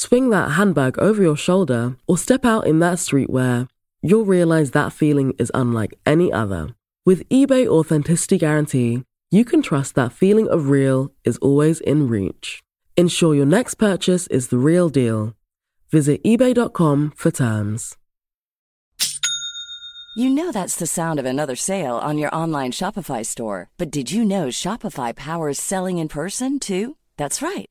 swing that handbag over your shoulder, or step out in that streetwear, you'll realize that feeling is unlike any other. With eBay Authenticity Guarantee, you can trust that feeling of real is always in reach. Ensure your next purchase is the real deal. Visit eBay.com for terms. You know that's the sound of another sale on your online Shopify store. But did you know Shopify powers selling in person too? That's right.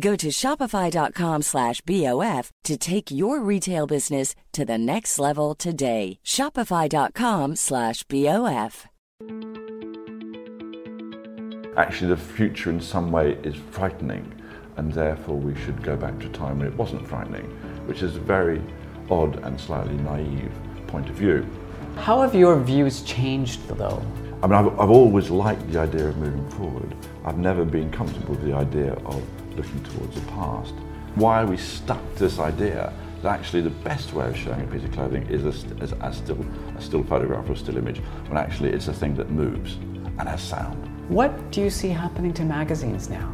Go to shopify.com slash BOF to take your retail business to the next level today. Shopify.com slash BOF. Actually, the future in some way is frightening, and therefore we should go back to a time when it wasn't frightening, which is a very odd and slightly naive point of view. How have your views changed though? I mean, I've, I've always liked the idea of moving forward. I've never been comfortable with the idea of looking towards the past. Why are we stuck to this idea that actually the best way of showing a piece of clothing is a, is a still, a still photograph or a still image, when actually it's a thing that moves and has sound? What do you see happening to magazines now?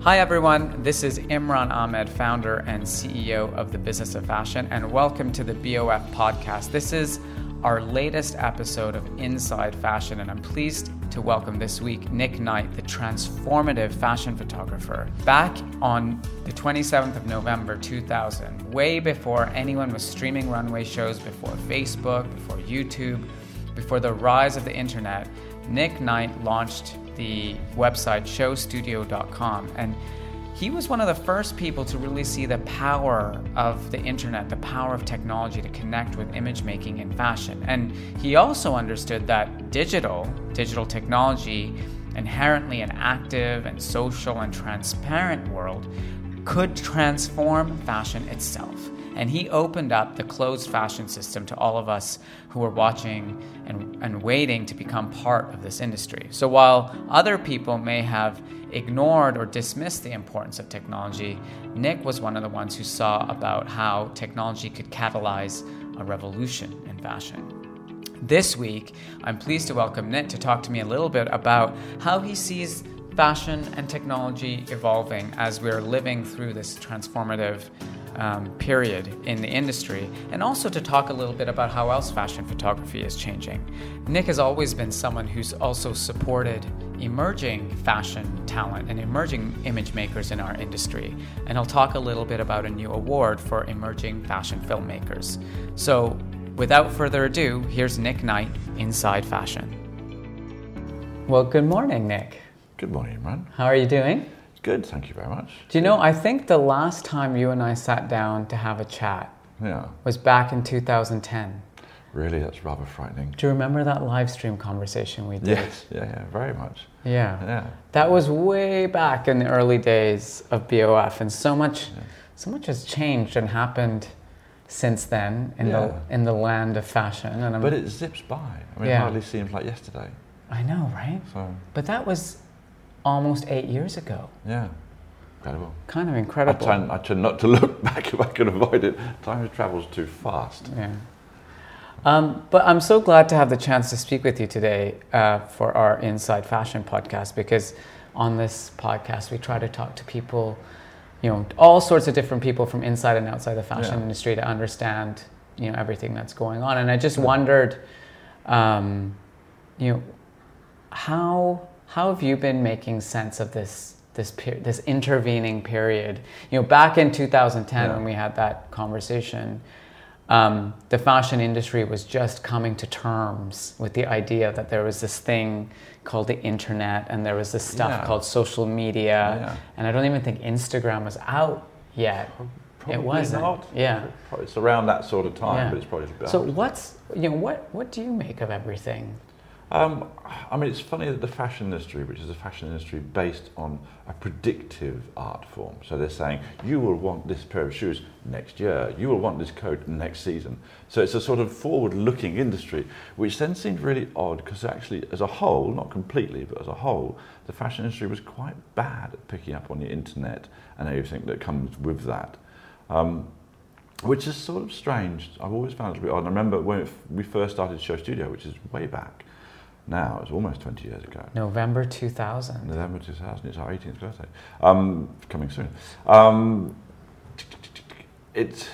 Hi, everyone. This is Imran Amed, founder and CEO of the Business of Fashion, and welcome to the BOF podcast. This is our latest episode of Inside Fashion, and I'm pleased to welcome this week Nick Knight, the transformative fashion photographer. Back on the 27th of November 2000, way before anyone was streaming runway shows, before Facebook, before YouTube, before the rise of the internet, Nick Knight launched the website showstudio.com and he was one of the first people to really see the power of the internet, the power of technology to connect with image making in fashion. And he also understood that digital, digital technology, inherently an active and social and transparent world, could transform fashion itself. and he opened up the closed fashion system to all of us who were watching and, and waiting to become part of this industry. So while other people may have ignored or dismissed the importance of technology, Nick was one of the ones who saw about how technology could catalyze a revolution in fashion. This week, I'm pleased to welcome Nick to talk to me a little bit about how he sees fashion and technology evolving as we're living through this transformative um, period in the industry, and also to talk a little bit about how else fashion photography is changing. Nick has always been someone who's also supported emerging fashion talent and emerging image makers in our industry, and he'll talk a little bit about a new award for emerging fashion filmmakers. So, without further ado, here's Nick Knight, Inside Fashion. Well, good morning, Nick. Good morning, Imran. How are you doing? Good, thank you very much. Do you know, I think the last time you and I sat down to have a chat Yeah, was back in 2010. really, that's rather frightening. Do you remember that live stream conversation we did? Yes, yeah, yeah, very much. Yeah. Yeah. That was way back in the early days of BOF, and so much, so much has changed and happened since then in Yeah. the in the land of fashion. And I'm, But it zips by. I mean, Yeah. it hardly seems like yesterday. I know, right? So, But that was almost eight years ago. yeah, incredible. Kind of I incredible. I try not to look back if I can avoid it. Time travels too fast. Yeah. Um, but I'm so glad to have the chance to speak with you today uh, for our Inside Fashion podcast because on this podcast we try to talk to people, you know, all sorts of different people from inside and outside the fashion Yeah. industry to understand, you know, everything that's going on. And I just wondered, um, you know, how how have you been making sense of this this per- this intervening period? You know, back in 2010 Yeah. when we had that conversation, um, the fashion industry was just coming to terms with the idea that there was this thing called the internet and there was this stuff Yeah. called social media, Yeah. and I don't even think Instagram was out yet. Probably it wasn't. not. Yeah. It's around that sort of time, but it's probably a bit So what's you know what what do you make of everything? Um, I mean, it's funny that the fashion industry, which is a fashion industry based on a predictive art form, so they're saying you will want this pair of shoes next year, you will want this coat next season. So it's a sort of forward-looking industry, which then seemed really odd because actually, as a whole, not completely, but as a whole, the fashion industry was quite bad at picking up on the internet and everything that comes with that. Um, which is sort of strange. I've always found it a bit odd. I remember when we first started Show Studio, which is way back now, it's almost 20 years ago. November 2000. November 2000, it's our 18th birthday, um, coming soon. Um, it,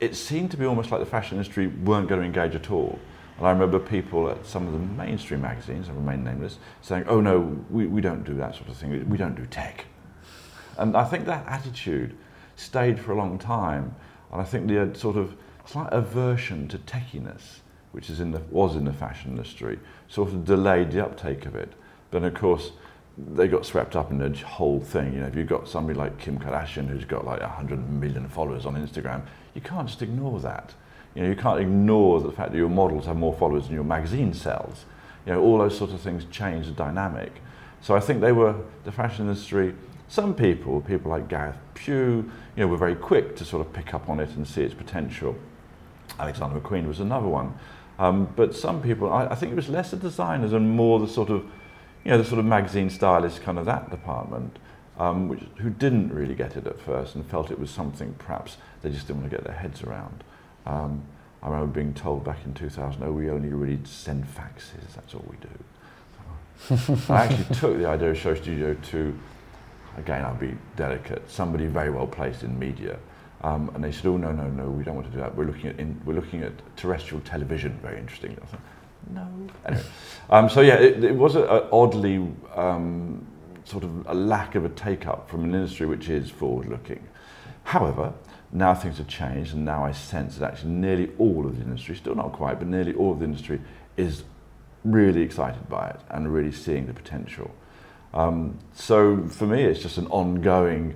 it seemed to be almost like the fashion industry weren't going to engage at all. And I remember people at some of the mainstream magazines, I remain nameless, saying, oh no, we, we don't do that sort of thing, we don't do tech. And I think that attitude stayed for a long time. And I think the uh, sort of slight aversion to techiness, which is in the, was in the fashion industry, sort of delayed the uptake of it. But of course, they got swept up in the whole thing. You know, if you've got somebody like Kim Kardashian who's got like 100 million followers on Instagram, you can't just ignore that. You know, you can't ignore the fact that your models have more followers than your magazine sells. You know, all those sorts of things change the dynamic. So I think they were, the fashion industry, some people, people like Gareth Pugh, you know, were very quick to sort of pick up on it and see its potential. Alexander McQueen was another one. Um, but some people, I, I think it was less the designers and more the sort of, you know, the sort of magazine stylist kind of that department, um, which, who didn't really get it at first and felt it was something perhaps they just didn't want to get their heads around. Um, I remember being told back in 2000, oh, we only really send faxes, that's all we do. I actually took the idea of Show Studio to, again, I'll be delicate, somebody very well placed in media. Um, and they said, oh, no, no, no, we don't want to do that. We're looking at, in, we're looking at terrestrial television, very interesting. I thought, no. Anyway, um, so yeah, it, it was a, a oddly um, sort of a lack of a take up from an industry which is forward looking. However, now things have changed, and now I sense that actually nearly all of the industry, still not quite, but nearly all of the industry is really excited by it and really seeing the potential. Um, so for me, it's just an ongoing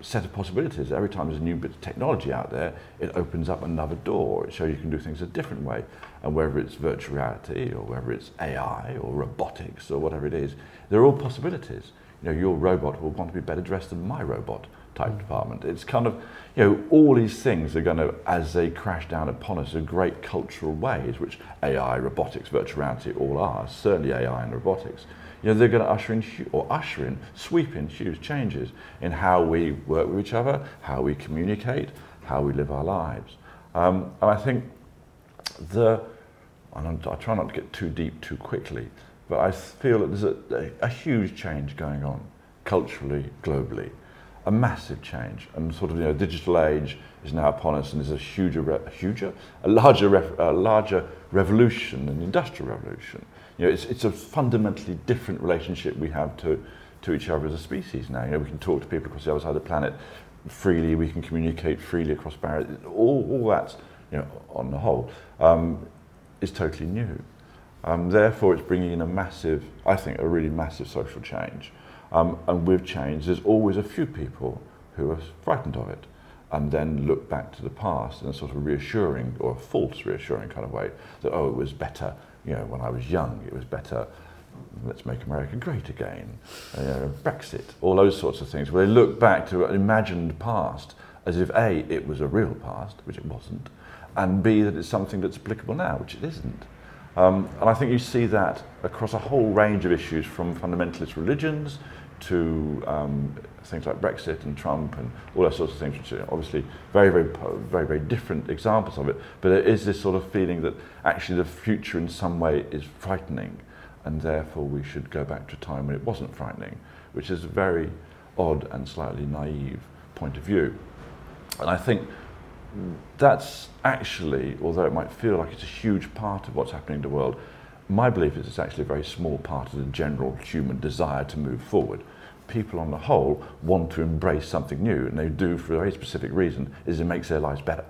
set of possibilities. Every time there's a new bit of technology out there, it opens up another door. It shows you can do things a different way. And whether it's virtual reality or whether it's AI or robotics or whatever it is, they're all possibilities. You know, your robot will want to be better dressed than my robot type mm. department. It's kind of, you know, all these things are going to, as they crash down upon us, in great cultural ways, which AI, robotics, virtual reality all are, certainly AI and robotics. You know, they're going to usher in, or usher in, sweep in huge changes in how we work with each other, how we communicate, how we live our lives. Um, and I think the, and I try not to get too deep too quickly, but I feel that there's a, a, a huge change going on culturally, globally, a massive change. And sort of, you know, digital age is now upon us, and there's a huger, huger, a larger, a larger revolution the industrial revolution. You know, it's, it's a fundamentally different relationship we have to, to each other as a species now. You know, we can talk to people across the other side of the planet freely, we can communicate freely across barriers. All, all that's, you know, on the whole, um, is totally new. Um, therefore, it's bringing in a massive, I think, a really massive social change. Um, and with change, there's always a few people who are frightened of it and then look back to the past in a sort of reassuring or false reassuring kind of way that, oh, it was better, you know, when I was young, it was better, let's make America great again, uh, you know, Brexit, all those sorts of things, where they look back to an imagined past as if A, it was a real past, which it wasn't, and B, that it's something that's applicable now, which it isn't. Um, and I think you see that across a whole range of issues from fundamentalist religions to um, things like Brexit and Trump and all those sorts of things, which are obviously very, very, very, very different examples of it. But there is this sort of feeling that actually the future in some way is frightening and therefore we should go back to a time when it wasn't frightening, which is a very odd and slightly naive point of view. And I think that's actually, although it might feel like it's a huge part of what's happening in the world, my belief is it's actually a very small part of the general human desire to move forward. people on the whole want to embrace something new, and they do for a very specific reason, is it makes their lives better.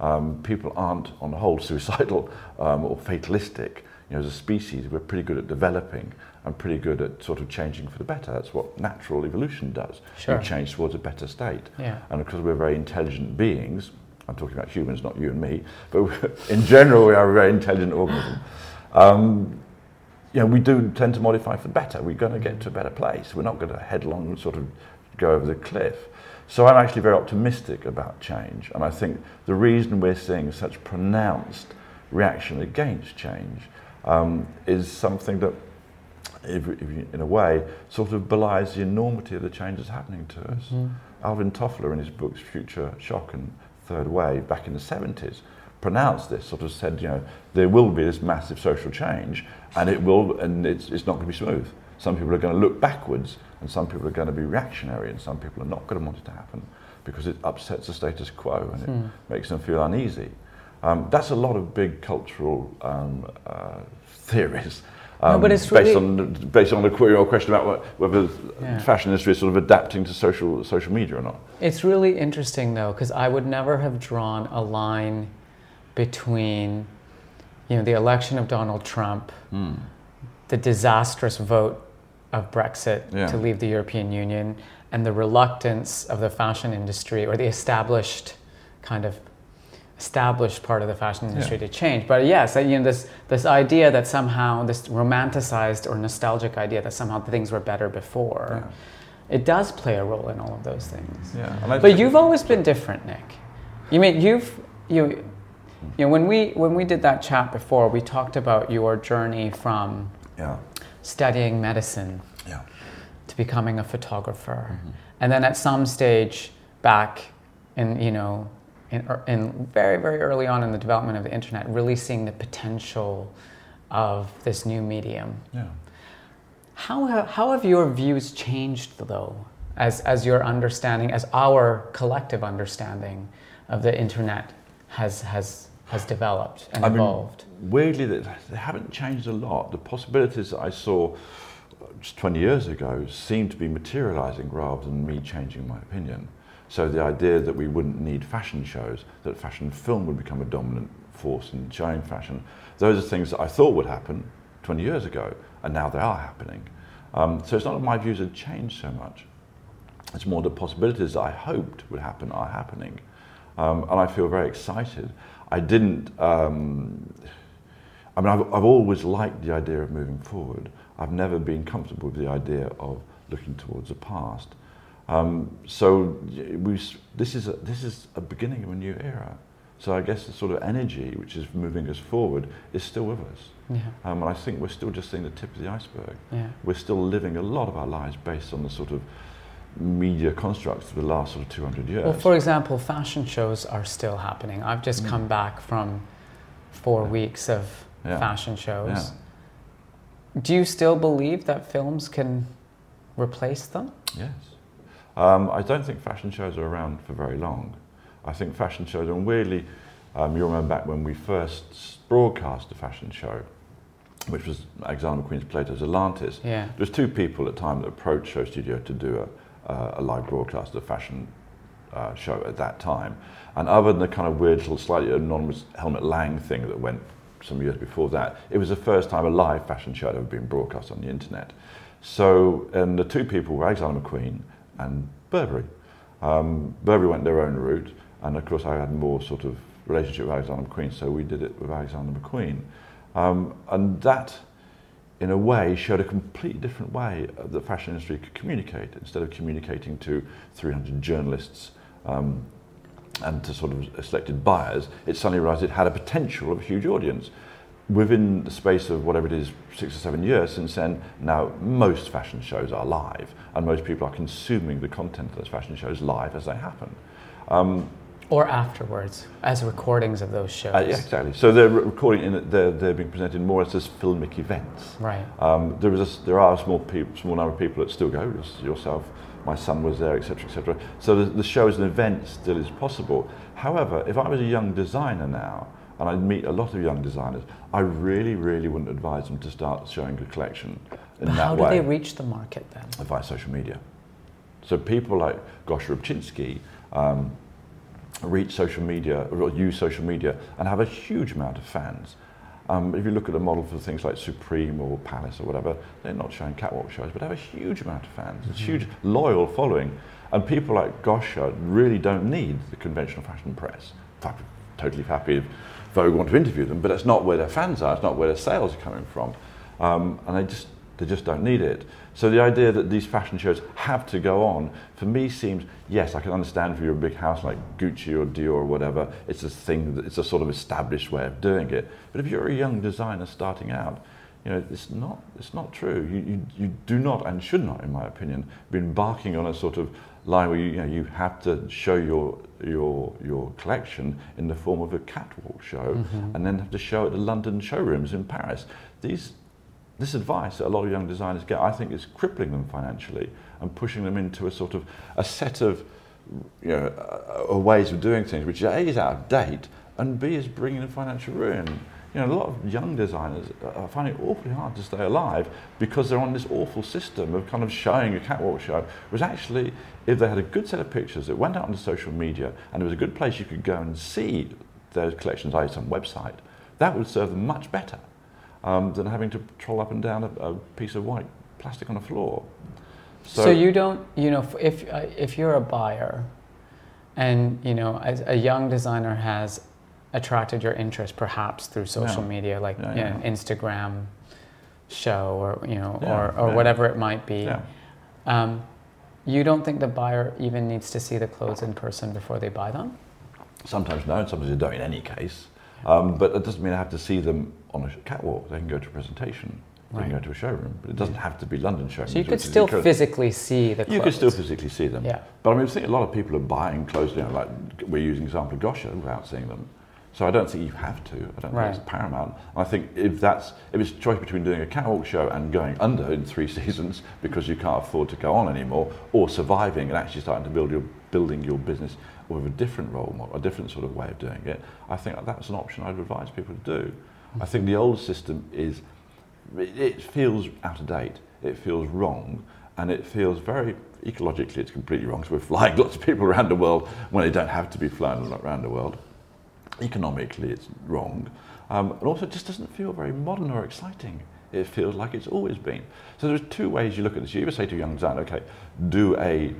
Um, people aren't, on the whole, suicidal um, or fatalistic. You know, as a species, we're pretty good at developing and pretty good at sort of changing for the better. That's what natural evolution does. Sure. You change towards a better state. Yeah. And because we're very intelligent beings, I'm talking about humans, not you and me, but in general, we are a very intelligent organism. Um, you know, we do tend to modify for the better. We're going to get to a better place. We're not going to headlong sort of go over the cliff. So I'm actually very optimistic about change. And I think the reason we're seeing such pronounced reaction against change um, is something that, if, if you, in a way, sort of belies the enormity of the changes happening to us. Alvin Toffler, in his books Future Shock and Third Wave, back in the 70s, pronounced this, sort of said, you know, there will be this massive social change, and it will, and it's, it's not going to be smooth. Some people are going to look backwards, and some people are going to be reactionary, and some people are not going to want it to happen because it upsets the status quo and it makes them feel uneasy. Um, that's a lot of big cultural um, uh, theories. Um, but it's based really- on based on the que- your question about what, whether Yeah. the fashion industry is sort of adapting to social social media or not. It's really interesting though, because I would never have drawn a line between, you know, the election of Donald Trump, Hmm. the disastrous vote of Brexit Yeah. to leave the European Union, and the reluctance of the fashion industry or the established kind of established part of the fashion industry Yeah. to change. But yes, you know, this this idea that somehow this romanticized or nostalgic idea that somehow things were better before. It does play a role in all of those things. Yeah, But you've always been different, Nick. You mean you've you you know when we when we did that chat before, we talked about your journey from Yeah, studying medicine yeah, to becoming a photographer, Mm-hmm. and then at some stage back in you know in, er, in very very early on in the development of the internet, really seeing the potential of this new medium. yeah. How have, how have your views changed though, as, as your understanding, as our collective understanding of the internet has, has, has developed and I mean, evolved? weirdly, they, they haven't changed a lot. The possibilities that I saw just 20 years ago seem to be materializing rather than me changing my opinion. So the idea that we wouldn't need fashion shows, that fashion film would become a dominant force in showing fashion, those are things that I thought would happen 20 years ago, and now they are happening. Um, so it's not that my views have changed so much. It's more the possibilities that I hoped would happen are happening. Um, and I feel very excited. I didn't, um, I mean, I've, I've always liked the idea of moving forward. I've never been comfortable with the idea of looking towards the past. Um, so we, this, is a, this is a beginning of a new era. So I guess the sort of energy which is moving us forward is still with us. Yeah. Um, and I think we're still just seeing the tip of the iceberg. Yeah. We're still living a lot of our lives based on the sort of media constructs of the last sort of 200 years. Well, for example, fashion shows are still happening. I've just come back from four weeks of Mm. Yeah. fashion shows. Yeah. Do you still believe that films can replace them? Yes. Um, I don't think fashion shows are around for very long. I think fashion shows, and weirdly, um, you remember back when we first broadcast a fashion show, which was Alexander McQueen's Plato's Atlantis. Yeah. There was two people at the time that approached Show Studio to do a, uh, a live broadcast of fashion uh, show at that time. And other than the kind of weird little slightly anonymous Helmut Lang thing that went some years before that, it was the first time a live fashion show had ever been broadcast on the internet. So, and the two people were Alexander McQueen and Burberry. Um, Burberry went their own route, and of course I had more sort of relationship with Alexander McQueen, so we did it with Alexander McQueen. Um, and that, in a way, showed a completely different way the fashion industry could communicate. Instead of communicating to 300 journalists um, and to sort of selected buyers, it suddenly realized it had a potential of a huge audience. Within the space of whatever it is, six or seven years since then, now most fashion shows are live, and most people are consuming the content of those fashion shows live as they happen. Um, Or afterwards, as recordings of those shows? uh, yeah, exactly. So they're recording in. They're, they're being presented more as just filmic events. Right. Um, there is a there are a small peop small number of people that still go. Yourself, my son was there, etc., etc. So the, the show as an event still is possible. However, if I was a young designer now, and I meet a lot of young designers, I really, really wouldn't advise them to start showing a collection in But that how do way they reach the market then? via social media. So people like Gosha Rubchinskiy um, reach social media, or use social media, and have a huge amount of fans. Um, if you look at the model for things like Supreme or Palace or whatever, they're not showing catwalk shows, but have a huge amount of fans, a huge loyal following. And people like Gosha really don't need the conventional fashion press. I'm totally happy if Vogue want to interview them, but that's not where their fans are, it's not where their sales are coming from. Um, and they just, they just don't need it. So the idea that these fashion shows have to go on, for me seems, yes, I can understand if you're a big house like Gucci or Dior or whatever, it's a thing, that, it's a sort of established way of doing it. But if you're a young designer starting out, you know, it's not, it's not true. You, you, you do not and should not, in my opinion, be embarking on a sort of line where you, you, know, you have to show your, your, your collection in the form of a catwalk show mm-hmm. and then have to show at the London showrooms in Paris. These, this advice that a lot of young designers get, I think, is crippling them financially and pushing them into a sort of a set of you know, uh, ways of doing things, which A is out of date and B is bringing them financial ruin. You know, a lot of young designers are finding it awfully hard to stay alive because they're on this awful system of kind of showing a catwalk show. Whereas actually, if they had a good set of pictures that went out onto social media and there was a good place you could go and see those collections, i.e. some website, that would serve them much better um, than having to troll up and down a, a piece of white plastic on a floor. So, you don't, you know, if uh, if you're a buyer, and you know, as a young designer has attracted your interest perhaps through social media, like Yeah, you yeah. Instagram show or you know, Yeah, or, or whatever it might be. Um, you don't think the buyer even needs to see the clothes in person before they buy them? Sometimes no, and sometimes they don't in any case. Um, but that doesn't mean I have to see them on a catwalk. They can go to a presentation. They can go to a showroom. But it doesn't have to be London showrooms. So you could still incredible. physically see the clothes. You could still physically see them. Yeah. But I mean, I think a lot of people are buying clothes, you know, like we're using example of Gosha without seeing them. So I don't think you have to. I don't Right. think it's paramount. And I think if that's if it's a choice between doing a catwalk show and going under in three seasons because you can't afford to go on anymore, or surviving and actually starting to build your building your business with a different role model, a different sort of way of doing it, I think that's an option I'd advise people to do. I think the old system is it, feels out of date. It feels wrong, and it feels very ecologically. It's completely wrong. So we're flying lots of people around the world when they don't have to be flying around the world. Economically, it's wrong, um, and also it just doesn't feel very modern or exciting. It feels like it's always been. So there's two ways you look at this. You either say to a young designer, okay, do a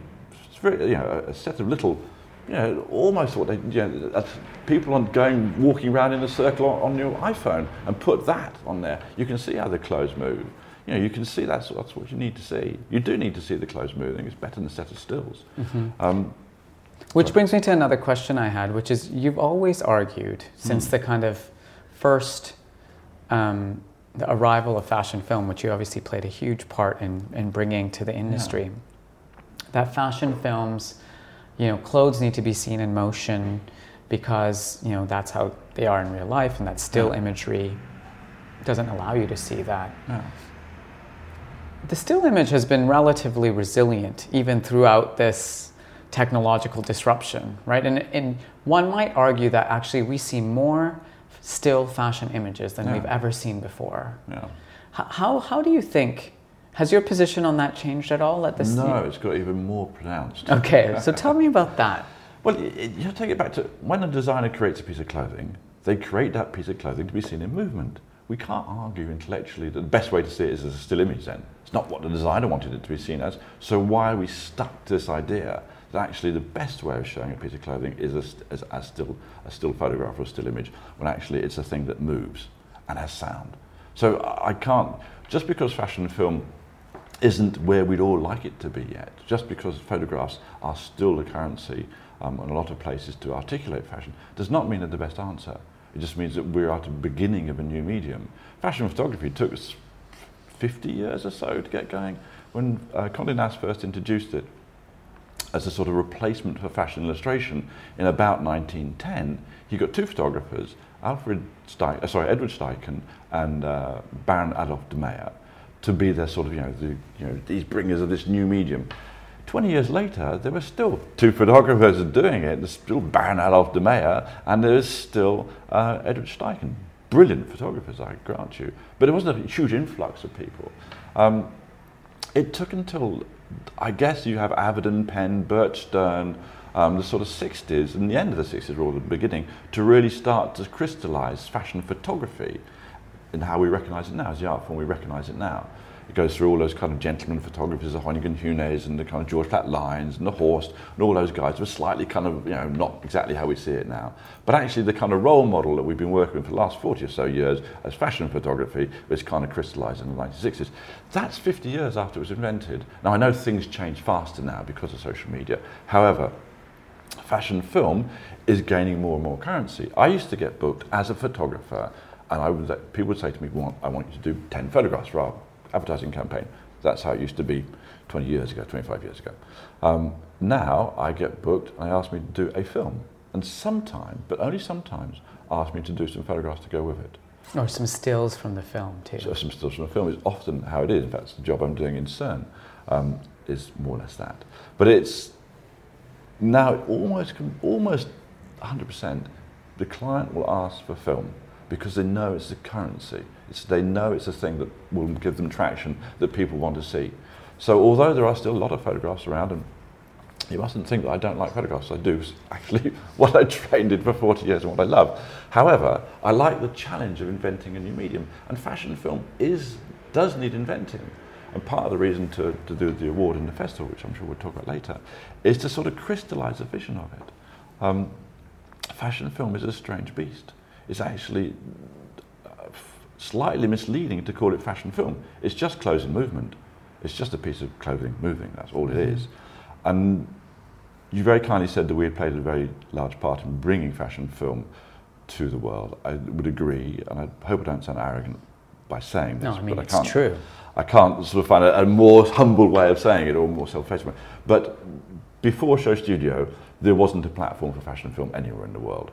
you know, a set of little, you know, almost what they, you know, people on going, walking around in a circle on, on your iPhone and put that on there. You can see how the clothes move. you know, you can see that's, that's what you need to see. You do need to see the clothes moving. It's better than a set of stills. Mm-hmm. Um, Which brings me to another question I had, which is you've always argued since the kind of first um, the arrival of fashion film, which you obviously played a huge part in, in bringing to the industry, that fashion films, you know, clothes need to be seen in motion because, you know, that's how they are in real life and that still Yeah. imagery doesn't allow you to see that. yeah. The still image has been relatively resilient even throughout this technological disruption, right? And, and one might argue that actually we see more still fashion images than Yeah. we've ever seen before. yeah. How, how do you think, has your position on that changed at all at this No, it's got even more pronounced. Okay, so tell me about that. Well, you have to take it back to when a designer creates a piece of clothing, they create that piece of clothing to be seen in movement. We can't argue intellectually that the best way to see it is as a still image then. It's not what the designer wanted it to be seen as. So why are we stuck to this idea that actually the best way of showing a piece of clothing is a, as, as still, a still photograph or a still image, when actually it's a thing that moves and has sound. So I I can't, just because fashion and film isn't where we'd all like it to be yet. Just because photographs are still the currency um, in a lot of places to articulate fashion does not mean they're the best answer. It just means that we're at the beginning of a new medium. Fashion photography took us 50 years or so to get going. When uh, Condé Nast first introduced it as a sort of replacement for fashion illustration in about 1910, he got two photographers, Alfred Steichen, uh, sorry, Edward Steichen and uh, Baron Adolf de Meyer, to be their sort of, you know, the, you know, these bringers of this new medium. 20 years later, there were still two photographers doing it. There's still Baron Adolf de Meyer, and there's still uh, Edward Steichen. Brilliant photographers, I grant you. But it wasn't a huge influx of people. Um, it took until, I guess you have Avedon, Penn, Bert Stern, um, the sort of 60s, and the end of the 60s, or the beginning, to really start to crystallize fashion photography in how we recognize it now, as the art form we recognize it now. It goes through all those kind of gentleman photographers, the Hoyningen-Huenes and the kind of George Platt Lynes and the Horst and all those guys were slightly kind of, you know, not exactly how we see it now. But actually the kind of role model that we've been working with for the last 40 or so years as fashion photography was kind of crystallized in the 1960s. That's 50 years after it was invented. Now I know things change faster now because of social media. However, fashion film is gaining more and more currency. I used to get booked as a photographer, and I would, people would say to me, well, I want you to do 10 photographs for our advertising campaign. That's how it used to be 20 years ago, 25 years ago. Um, now I get booked and they ask me to do a film. And sometimes, but only sometimes, ask me to do some photographs to go with it. Or some stills from the film too. So some stills from a film is often how it is. In fact, it's the job I'm doing in CERN um, is more or less that. But it's now it almost almost 100%. The client will ask for film because they know it's a currency. It's, they know it's a thing that will give them traction that people want to see. So although there are still a lot of photographs around, and you mustn't think that I don't like photographs. I do actually what I trained in for 40 years and what I love. However, I like the challenge of inventing a new medium, and fashion film is does need inventing. And part of the reason to, to do the award in the festival, which I'm sure we'll talk about later, is to sort of crystallize a vision of it. Um, fashion film is a strange beast. It's actually uh, slightly misleading to call it fashion film. It's just clothes and movement. It's just a piece of clothing moving. That's all it is. And you very kindly said that we had played a very large part in bringing fashion film to the world. I would agree, and I hope I don't sound arrogant by saying this, No, I mean, but I can't. true. I can't sort of find a, a more humble way of saying it or more self-effacing. But before Show Studio, there wasn't a platform for fashion film anywhere in the world.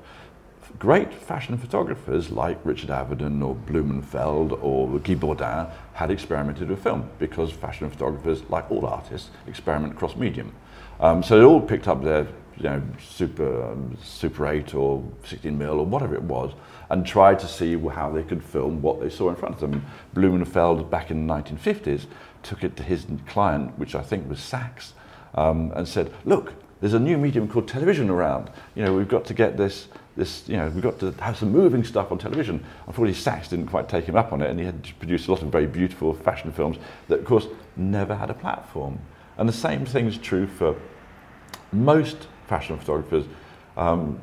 Great fashion photographers like Richard Avedon or Blumenfeld or Guy Bourdin had experimented with film because fashion photographers, like all artists, experiment cross medium. Um, so they all picked up their you know, super, um, super 8 or 16 mil or whatever it was and tried to see how they could film what they saw in front of them. Blumenfeld, back in the 1950s, took it to his client, which I think was Saks, um, and said, look, there's a new medium called television around. You know, we've got to get this, this, you know, we've got to have some moving stuff on television. Unfortunately, Saks didn't quite take him up on it, and he had produced a lot of very beautiful fashion films that, of course, never had a platform. And the same thing is true for most fashion photographers. Um,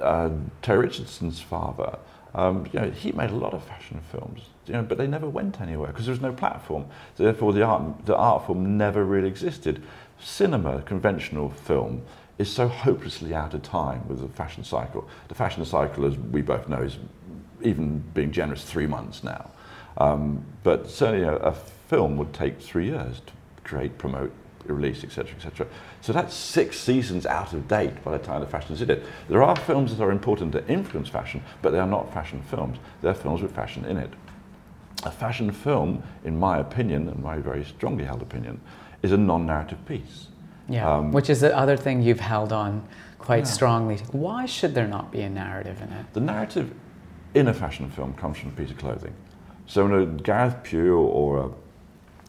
uh, Terry Richardson's father Um, you know, he made a lot of fashion films, you know, but they never went anywhere because there was no platform. So therefore, the art, the art form never really existed. Cinema, conventional film, is so hopelessly out of time with the fashion cycle. The fashion cycle, as we both know, is even being generous, three months now. Um, but certainly a, a film would take three years to create, promote, release, etc., etc. So that's six seasons out of date by the time the fashion is in it. There are films that are important to influence fashion, but they are not fashion films. They're films with fashion in it. A fashion film, in my opinion, and my very strongly held opinion, is a non-narrative piece. Yeah, Um, which is the other thing you've held on quite Yeah. strongly. Why should there not be a narrative in it? The narrative in a fashion film comes from a piece of clothing. So when a Gareth Pugh or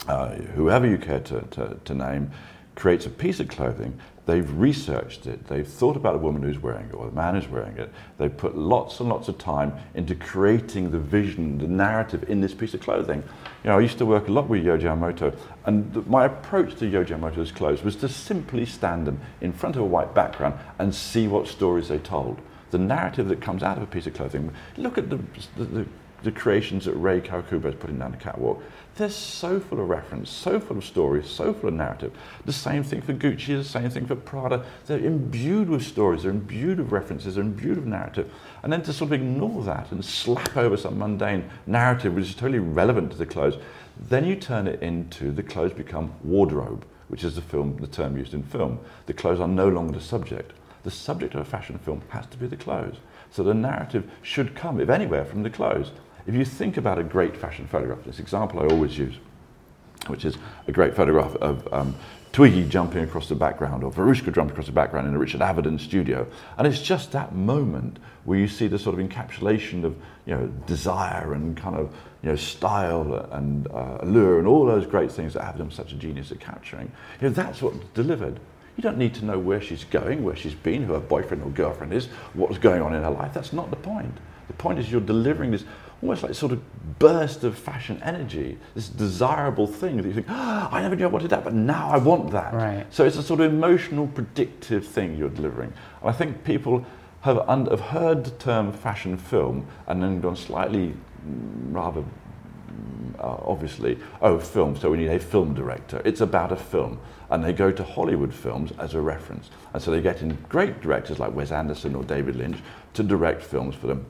a, uh, whoever you care to, to, to name creates a piece of clothing, they've researched it, they've thought about the woman who's wearing it or the man who's wearing it, they've put lots and lots of time into creating the vision, the narrative in this piece of clothing. You know, I used to work a lot with Yohji Yamamoto, and my approach to Yohji Yamamoto's clothes was to simply stand them in front of a white background and see what stories they told. The narrative that comes out of a piece of clothing, look at the, the, the, the creations that Rei Kawakubo is putting down the catwalk. They're so full of reference, so full of stories, so full of narrative. The same thing for Gucci, the same thing for Prada. They're imbued with stories, they're imbued with references, they're imbued with narrative. And then to sort of ignore that and slap over some mundane narrative which is totally relevant to the clothes, then you turn it into the clothes become wardrobe, which is the film, the term used in film. The clothes are no longer the subject. The subject of a fashion film has to be the clothes. So the narrative should come, if anywhere, from the clothes. If you think about a great fashion photograph, this example I always use, which is a great photograph of um, Twiggy jumping across the background or Veruschka jumping across the background in a Richard Avedon studio. And it's just that moment where you see the sort of encapsulation of you know, desire and kind of you know, style and uh, allure and all those great things that Avedon's such a genius at capturing. You know, that's what's delivered. You don't need to know where she's going, where she's been, who her boyfriend or girlfriend is, what's going on in her life. That's not the point. The point is you're delivering this almost like sort of burst of fashion energy, this desirable thing that you think, oh, I never knew I wanted that, but now I want that. Right. So it's a sort of emotional, predictive thing you're delivering. And I think people have, un- have heard the term fashion film and then gone slightly mm, rather uh, obviously, oh, film, so we need a film director. It's about a film. And they go to Hollywood films as a reference. And so they get in great directors like Wes Anderson or David Lynch to direct films for them.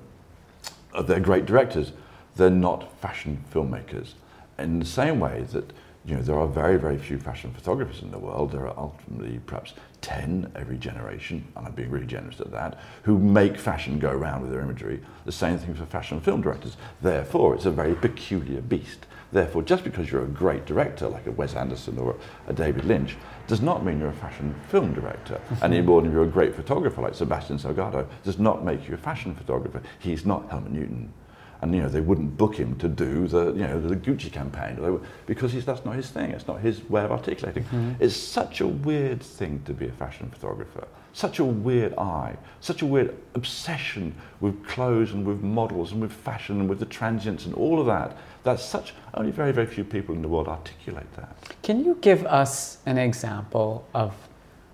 Uh, they're great directors. They're not fashion filmmakers. In the same way that you know, there are very, very few fashion photographers in the world. There are ultimately perhaps 10 every generation, and I'm being really generous at that, who make fashion go around with their imagery. The same thing for fashion film directors. Therefore, it's a very peculiar beast. Therefore, just because you're a great director, like a Wes Anderson or a David Lynch, does not mean you're a fashion film director. Any more than you're a great photographer, like Sebastian Salgado, does not make you a fashion photographer. He's not Helmut Newton and you know they wouldn't book him to do the you know the Gucci campaign they would- because he's, that's not his thing. It's not his way of articulating. Mm-hmm. It's such a weird thing to be a fashion photographer. Such a weird eye. Such a weird obsession with clothes and with models and with fashion and with the transients and all of that. That's such only very very few people in the world articulate that. Can you give us an example of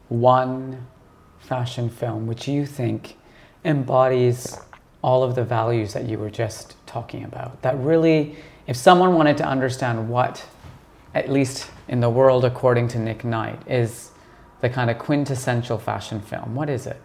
one fashion film which you think embodies all of the values that you were just talking about? That really, if someone wanted to understand what, at least in the world according to Nick Knight, is the kind of quintessential fashion film, what is it?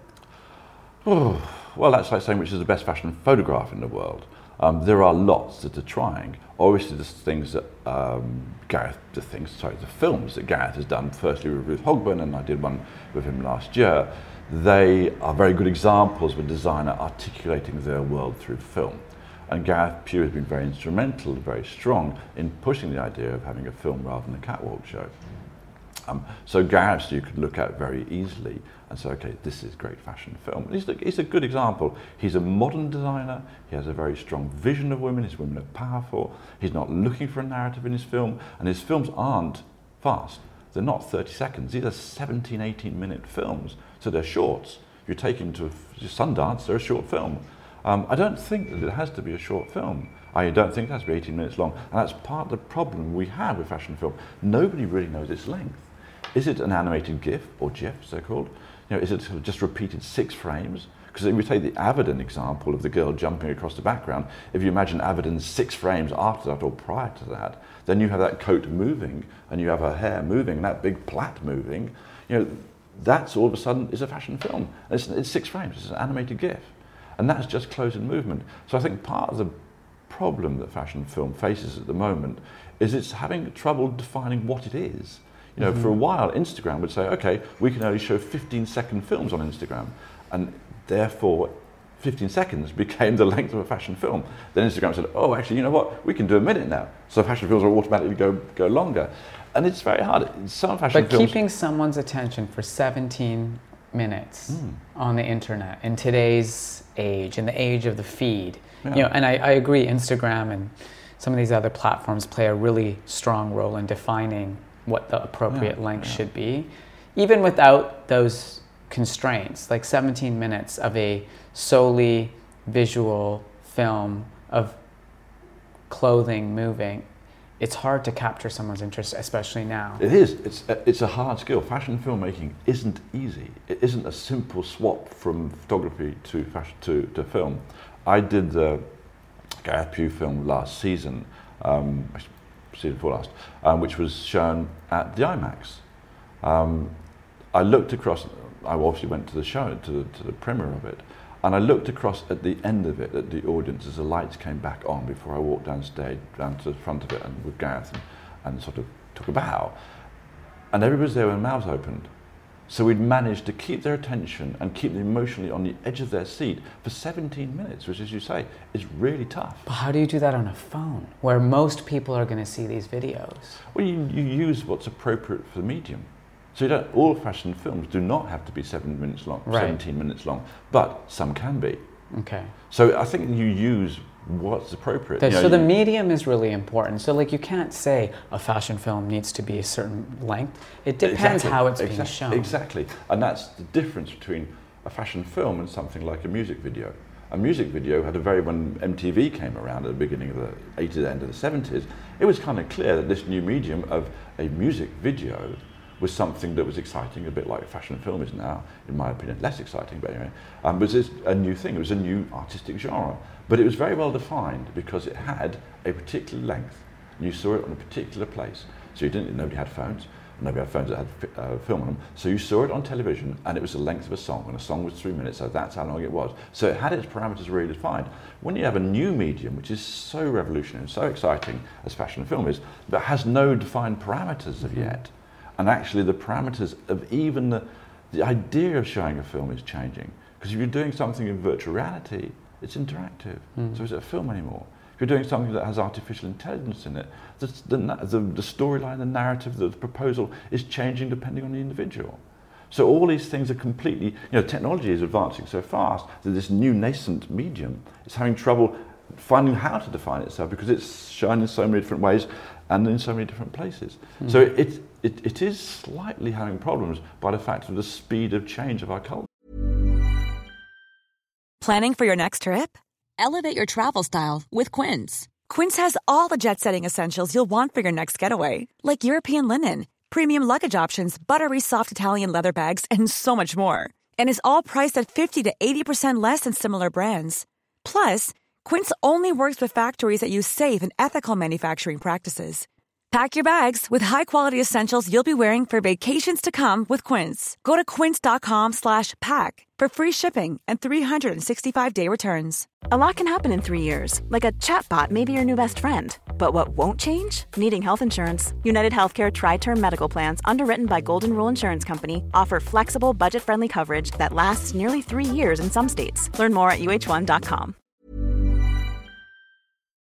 Oh, well, that's like saying which is the best fashion photograph in the world. Um, there are lots that are trying. Obviously, there's things that um, Gareth, the things, sorry, the films that Gareth has done. Firstly with Ruth Hogben, and I did one with him last year. They are very good examples of a designer articulating their world through film. And Gareth Pugh has been very instrumental, very strong in pushing the idea of having a film rather than a catwalk show. Um, so Gareth's you could look at very easily and say, okay, this is great fashion film. He's a, he's a good example. He's a modern designer. He has a very strong vision of women. His women are powerful. He's not looking for a narrative in his film. And his films aren't fast. They're not 30 seconds. These are 17, 18 minute films. So they're shorts. You take him to Sundance, they're a short film. Um, I don't think that it has to be a short film. I don't think it has to be 18 minutes long. And that's part of the problem we have with fashion film. Nobody really knows its length. Is it an animated GIF or GIF, they're called? You know, is it just repeated six frames? Because if we take the Avedon example of the girl jumping across the background, if you imagine Avedon six frames after that or prior to that, then you have that coat moving and you have her hair moving and that big plait moving. You know, that's all of a sudden is a fashion film. It's, it's six frames, it's an animated GIF. And that's just close in movement. So I think part of the problem that fashion film faces at the moment is it's having trouble defining what it is. You know, mm-hmm. for a while, Instagram would say, okay, we can only show 15 second films on Instagram. And therefore, 15 seconds became the length of a fashion film. Then Instagram said, oh, actually, you know what? We can do a minute now. So fashion films will automatically go, go longer. And it's very hard. Some fashion but films. keeping someone's attention for 17 minutes mm. on the internet in today's age, in the age of the feed, yeah. you know, and I, I agree, Instagram and some of these other platforms play a really strong role in defining what the appropriate yeah, length yeah. should be, even without those constraints. Like 17 minutes of a solely visual film of clothing moving, it's hard to capture someone's interest, especially now. It is. It's a, it's a hard skill. Fashion filmmaking isn't easy. It isn't a simple swap from photography to fashion to, to film. I did the Gareth Pugh film last season, um, season before last, um, which was shown at the IMAX. Um, I looked across. I obviously went to the show, to the, to the premiere of it, and I looked across at the end of it at the audience as the lights came back on before I walked downstage, down to the front of it, and with Gareth, and, and sort of took a bow, and everybody was there with mouths opened so we'd managed to keep their attention and keep them emotionally on the edge of their seat for 17 minutes, which, as you say, is really tough. But how do you do that on a phone where most people are going to see these videos? Well, you, you use what's appropriate for the medium. So you don't, all fashion films do not have to be seven minutes long, right. 17 minutes long, but some can be. Okay. So I think you use what's appropriate. The, you know, so the medium is really important. So like you can't say a fashion film needs to be a certain length. It depends exactly, how it's exactly, being shown. Exactly, and that's the difference between a fashion film and something like a music video. A music video had a very when MTV came around at the beginning of the 80s, end of the 70s, it was kind of clear that this new medium of a music video was something that was exciting, a bit like fashion film is now, in my opinion, less exciting, but anyway. Um, but it's a new thing, it was a new artistic genre. But it was very well defined because it had a particular length. And you saw it on a particular place. So you didn't, nobody had phones. Nobody had phones that had uh, film on them. So you saw it on television and it was the length of a song. And a song was three minutes, so that's how long it was. So it had its parameters really defined. When you have a new medium, which is so revolutionary and so exciting as fashion and film is, but has no defined parameters of mm-hmm. yet, and actually, the parameters of even the, the idea of showing a film is changing. Because if you're doing something in virtual reality, it's interactive. Mm. So is it a film anymore? If you're doing something that has artificial intelligence in it, the, the, the, the storyline, the narrative, the, the proposal is changing depending on the individual. So all these things are completely, you know, technology is advancing so fast that this new nascent medium is having trouble finding how to define itself because it's shown in so many different ways and in so many different places. Mm. So it, it, it is slightly having problems by the fact of the speed of change of our culture. Planning for your next trip? Elevate your travel style with Quince. Quince has all the jet setting essentials you'll want for your next getaway, like European linen, premium luggage options, buttery soft Italian leather bags, and so much more. And is all priced at 50 to 80% less than similar brands. Plus, Quince only works with factories that use safe and ethical manufacturing practices. Pack your bags with high-quality essentials you'll be wearing for vacations to come with Quince. Go to quince.com/pack for free shipping and 365-day returns. A lot can happen in 3 years. Like a chatbot may be your new best friend. But what won't change? Needing health insurance. United Healthcare tri-term medical plans underwritten by Golden Rule Insurance Company offer flexible, budget-friendly coverage that lasts nearly 3 years in some states. Learn more at uh1.com.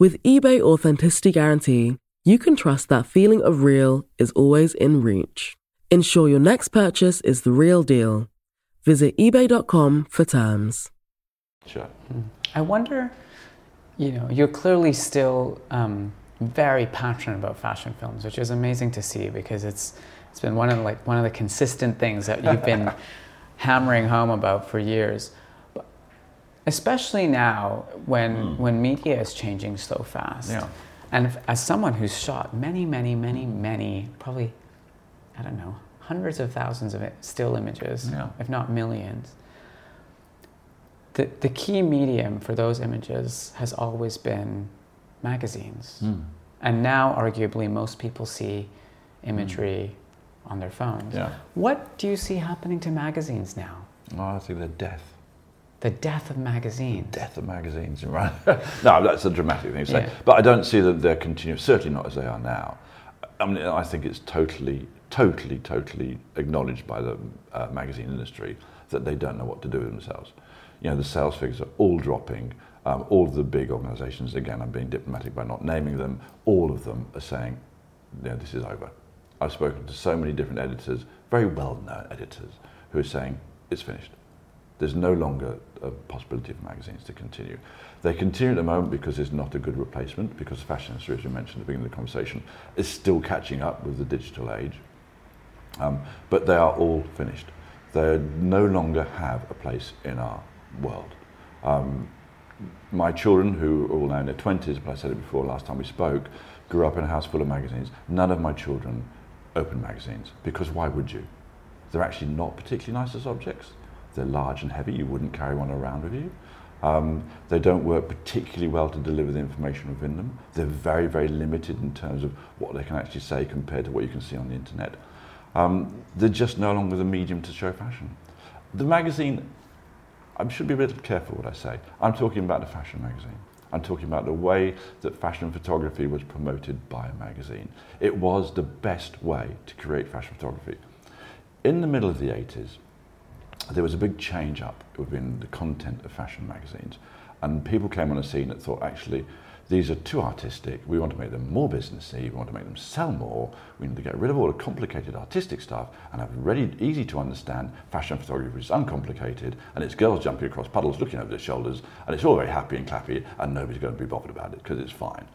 With eBay Authenticity Guarantee, you can trust that feeling of real is always in reach. Ensure your next purchase is the real deal. Visit eBay.com for terms. Sure. I wonder, you know, you're clearly still um, very passionate about fashion films, which is amazing to see because it's it's been one of the, like one of the consistent things that you've been hammering home about for years. Especially now when when media is changing so fast. Yeah. And if- as someone who's shot many, many, many, many, probably, I don't know, hundreds of thousands of still images, Yeah. if not millions, the, the key medium for those images has always been magazines. Hmm. And now, arguably, most people see imagery on their phones. Yeah. What do you see happening to magazines now? Oh, I think they're death. The death of magazines. Death of magazines, right? no, that's a dramatic thing to say. Yeah. But I don't see that they're continuing, certainly not as they are now. I mean, I think it's totally, totally, totally acknowledged by the uh, magazine industry that they don't know what to do with themselves. You know, the sales figures are all dropping. Um, all of the big organizations, again, I'm being diplomatic by not naming them, all of them are saying, yeah, this is over. I've spoken to so many different editors, very well-known editors, who are saying, it's finished. There's no longer a possibility for magazines to continue. They continue at the moment because it's not a good replacement, because the fashion industry, as you mentioned at the beginning of the conversation, is still catching up with the digital age. Um, but they are all finished. They no longer have a place in our world. Um, my children, who are all now in their 20s, but I said it before last time we spoke, grew up in a house full of magazines. None of my children open magazines because why would you? They're actually not particularly nice as objects. They're large and heavy, you wouldn't carry one around with you. Um, they don't work particularly well to deliver the information within them. They're very, very limited in terms of what they can actually say compared to what you can see on the internet. Um, they're just no longer the medium to show fashion. The magazine, I should be a bit careful what I say. I'm talking about the fashion magazine. I'm talking about the way that fashion photography was promoted by a magazine. It was the best way to create fashion photography. In the middle of the 80s, there was a big change up within the content of fashion magazines. And people came on a scene that thought, actually, these are too artistic. We want to make them more businessy. We want to make them sell more. We need to get rid of all the complicated artistic stuff and have really easy to understand fashion photography is uncomplicated and it's girls jumping across puddles looking over their shoulders and it's all very happy and clappy and nobody's going to be bothered about it because it's fine.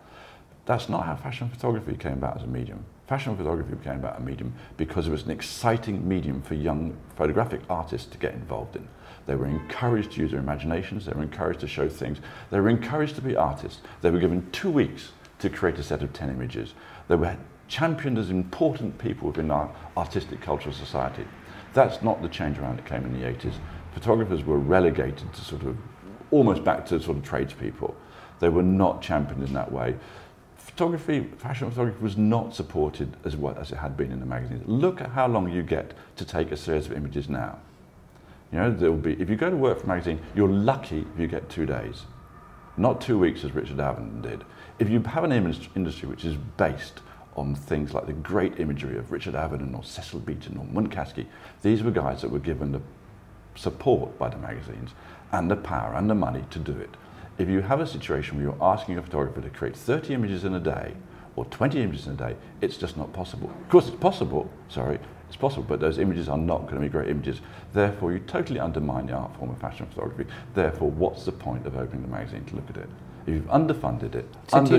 That's not how fashion photography came about as a medium. Fashion photography became about a medium because it was an exciting medium for young photographic artists to get involved in. They were encouraged to use their imaginations, they were encouraged to show things, they were encouraged to be artists. They were given two weeks to create a set of 10 images. They were championed as important people within our artistic cultural society. That's not the change around that came in the 80s. Photographers were relegated to sort of almost back to sort of tradespeople. They were not championed in that way photography, fashion photography was not supported as well as it had been in the magazines. Look at how long you get to take a series of images now. You know, there will be, if you go to work for a magazine, you're lucky if you get two days, not two weeks as Richard Avedon did. If you have an image industry which is based on things like the great imagery of Richard Avedon or Cecil Beaton or Munkácsi, these were guys that were given the support by the magazines and the power and the money to do it if you have a situation where you're asking a photographer to create 30 images in a day, or 20 images in a day, it's just not possible. Of course, it's possible, sorry, it's possible, but those images are not going to be great images. Therefore, you totally undermine the art form of fashion photography. Therefore, what's the point of opening the magazine to look at it? If you've underfunded it, So do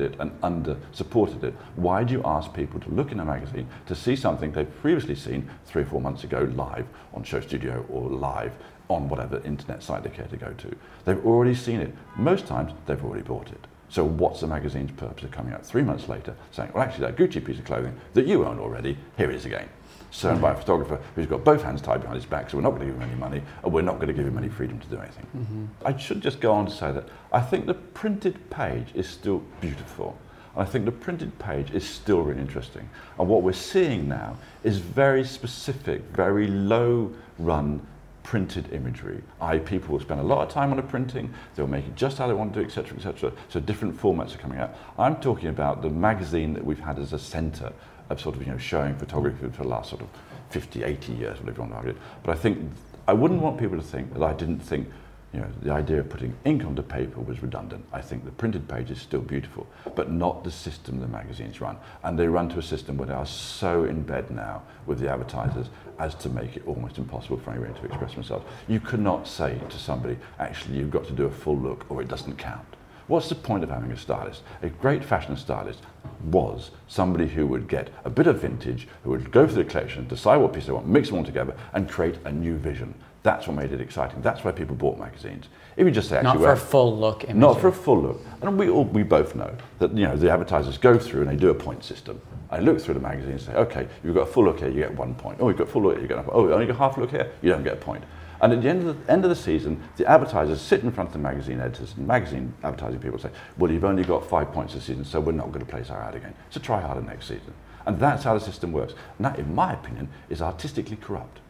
it, and under-supported it, why do you ask people to look in a magazine to see something they've previously seen three or four months ago live on Show Studio or live on whatever internet site they care to go to? They've already seen it. Most times, they've already bought it. So what's the magazine's purpose of coming out three months later saying, well, actually, that Gucci piece of clothing that you own already, here it is again. Sewn by a photographer who's got both hands tied behind his back, so we're not going to give him any money, and we're not going to give him any freedom to do anything. Mm-hmm. I should just go on to say that I think the printed page is still beautiful. And I think the printed page is still really interesting. And what we're seeing now is very specific, very low run printed imagery. I people will spend a lot of time on a printing, they'll make it just how they want to do, etc., etc. So different formats are coming out. I'm talking about the magazine that we've had as a centre of sort of you know showing photography for the last sort of 50, 80 years, whatever you want to argue. But I think I wouldn't want people to think that I didn't think you know, the idea of putting ink onto paper was redundant. I think the printed page is still beautiful, but not the system the magazines run. And they run to a system where they are so in bed now with the advertisers as to make it almost impossible for anyone to express themselves. You cannot say to somebody, actually, you've got to do a full look or it doesn't count. What's the point of having a stylist? A great fashion stylist was somebody who would get a bit of vintage, who would go through the collection, decide what piece they want, mix them all together, and create a new vision. That's what made it exciting. That's why people bought magazines. If you just say, actually, Not for a full look not for a full look. And we all, we both know that you know the advertisers go through and they do a point system. I look through the magazine and say, okay, you've got a full look here, you get one point. Oh, you've got a full look here, you get a point. Oh, you only got half a look here, you don't get a point. And at the end of the, end of the season, the advertisers sit in front of the magazine editors and magazine advertising people say, well, you've only got five points this season, so we're not going to place our ad again. So try harder next season. And that's how the system works. And that, in my opinion, is artistically corrupt.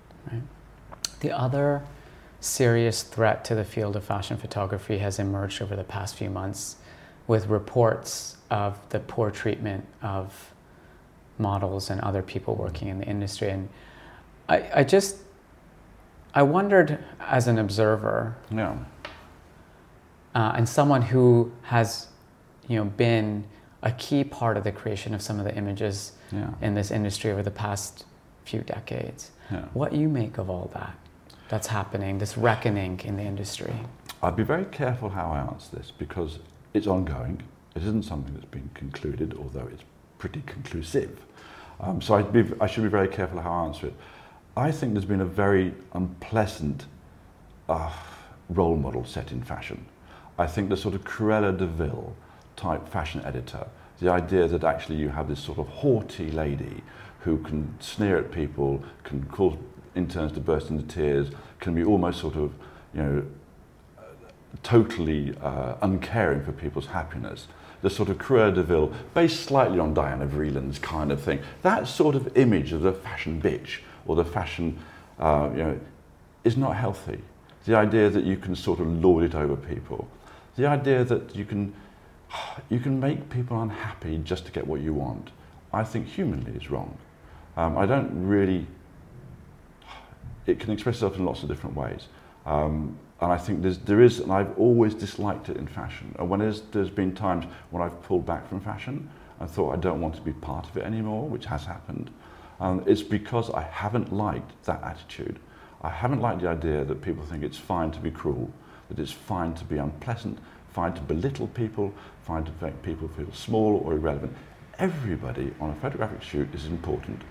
The other serious threat to the field of fashion photography has emerged over the past few months with reports of the poor treatment of models and other people working in the industry. And I, I just, I wondered as an observer Yeah. uh, and someone who has, you know, been a key part of the creation of some of the images Yeah. in this industry over the past few decades. Yeah. What you make of all that that's happening, this reckoning in the industry? I'd be very careful how I answer this because it's ongoing. It isn't something that's been concluded, although it's pretty conclusive. Um, so be, I should be very careful how I answer it. I think there's been a very unpleasant uh, role model set in fashion. I think the sort of Cruella de Vil type fashion editor, the idea that actually you have this sort of haughty lady who can sneer at people, can cause interns to burst into tears, can be almost sort of, you know, totally uh, uncaring for people's happiness. The sort of Cruella de Vil, based slightly on Diana Vreeland's kind of thing. That sort of image of the fashion bitch or the fashion, uh, you know, is not healthy. The idea that you can sort of lord it over people. The idea that you can, you can make people unhappy just to get what you want, I think humanly is wrong. Um, I don't really it can express itself in lots of different ways. Um, and I think there's, there is, and I've always disliked it in fashion. And when there's, there's been times when I've pulled back from fashion and thought I don't want to be part of it anymore, which has happened, um, it's because I haven't liked that attitude. I haven't liked the idea that people think it's fine to be cruel, that it's fine to be unpleasant, fine to belittle people, fine to make people feel small or irrelevant. Everybody on a photographic shoot is important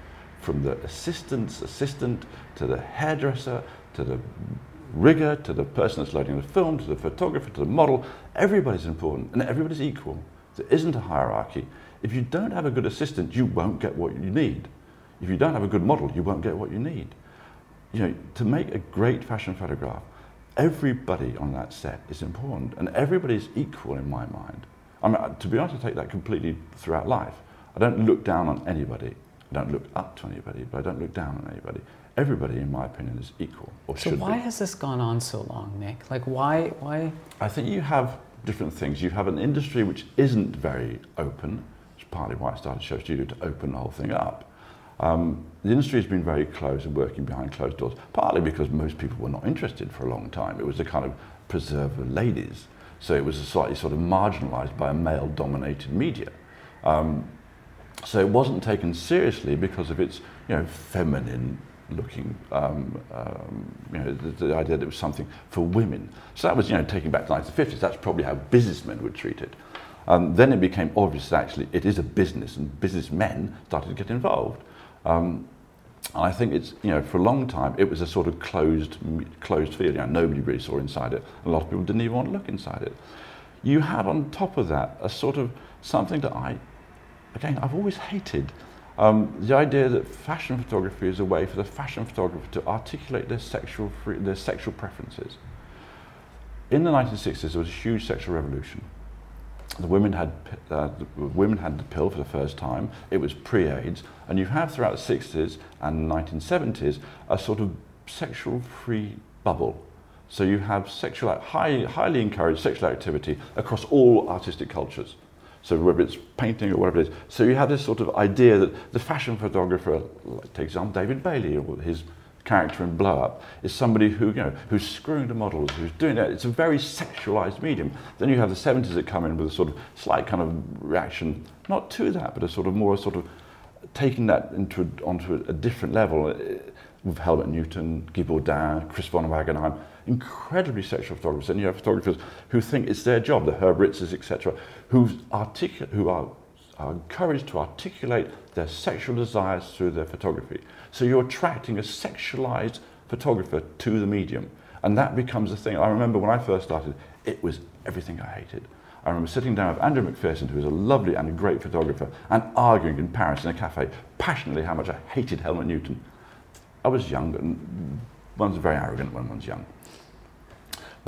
from the assistant's assistant to the hairdresser to the rigger to the person that's loading the film to the photographer to the model. Everybody's important and everybody's equal. There isn't a hierarchy. If you don't have a good assistant, you won't get what you need. If you don't have a good model, you won't get what you need. You know, to make a great fashion photograph, everybody on that set is important and everybody's equal in my mind. I mean, to be honest, I take that completely throughout life. I don't look down on anybody. I don't look up to anybody, but I don't look down on anybody. Everybody, in my opinion, is equal or So why be. has this gone on so long, Nick? Like why why I think you have different things. You have an industry which isn't very open, which is partly why I started Show Studio to open the whole thing up. Um, the industry has been very closed and working behind closed doors, partly because most people were not interested for a long time. It was a kind of preserve of ladies. So it was a slightly sort of marginalized by a male dominated media. Um, so it wasn't taken seriously because of its, you know, feminine looking, um, um, you know, the, the, idea that it was something for women. So that was, you know, taking back to the 1950s, that's probably how businessmen would treat it. Um, then it became obvious that actually it is a business and businessmen started to get involved. Um, and I think it's, you know, for a long time it was a sort of closed, closed field. You know, nobody really saw inside it. A lot of people didn't even want to look inside it. You had on top of that a sort of something that I, again, I've always hated. Um, the idea that fashion photography is a way for the fashion photographer to articulate their sexual, free, their sexual preferences. In the 1960s, there was a huge sexual revolution. The women had, uh, the women had the pill for the first time. It was pre-AIDS, and you have throughout the 60s and 1970s a sort of sexual-free bubble. So you have sexual, high, highly encouraged sexual activity across all artistic cultures. So whether it's painting or whatever it is. So you have this sort of idea that the fashion photographer, like, take example David Bailey or his character in Blow Up, is somebody who, you know, who's screwing the models, who's doing that. It's a very sexualized medium. Then you have the 70s that come in with a sort of slight kind of reaction, not to that, but a sort of more sort of taking that into onto a, different level eh, with Helmut Newton, Guy Bourdin, Chris von Wangenheim, incredibly sexual photographers. And you have photographers who think it's their job, the Herb Rittses, etc., who, who are, are encouraged to articulate their sexual desires through their photography. So you're attracting a sexualized photographer to the medium. And that becomes a thing. I remember when I first started, it was everything I hated. I remember sitting down with Andrew Macpherson, who is a lovely and a great photographer, and arguing in Paris in a cafe passionately how much I hated Helmut Newton. I was young, and one's very arrogant when one's young.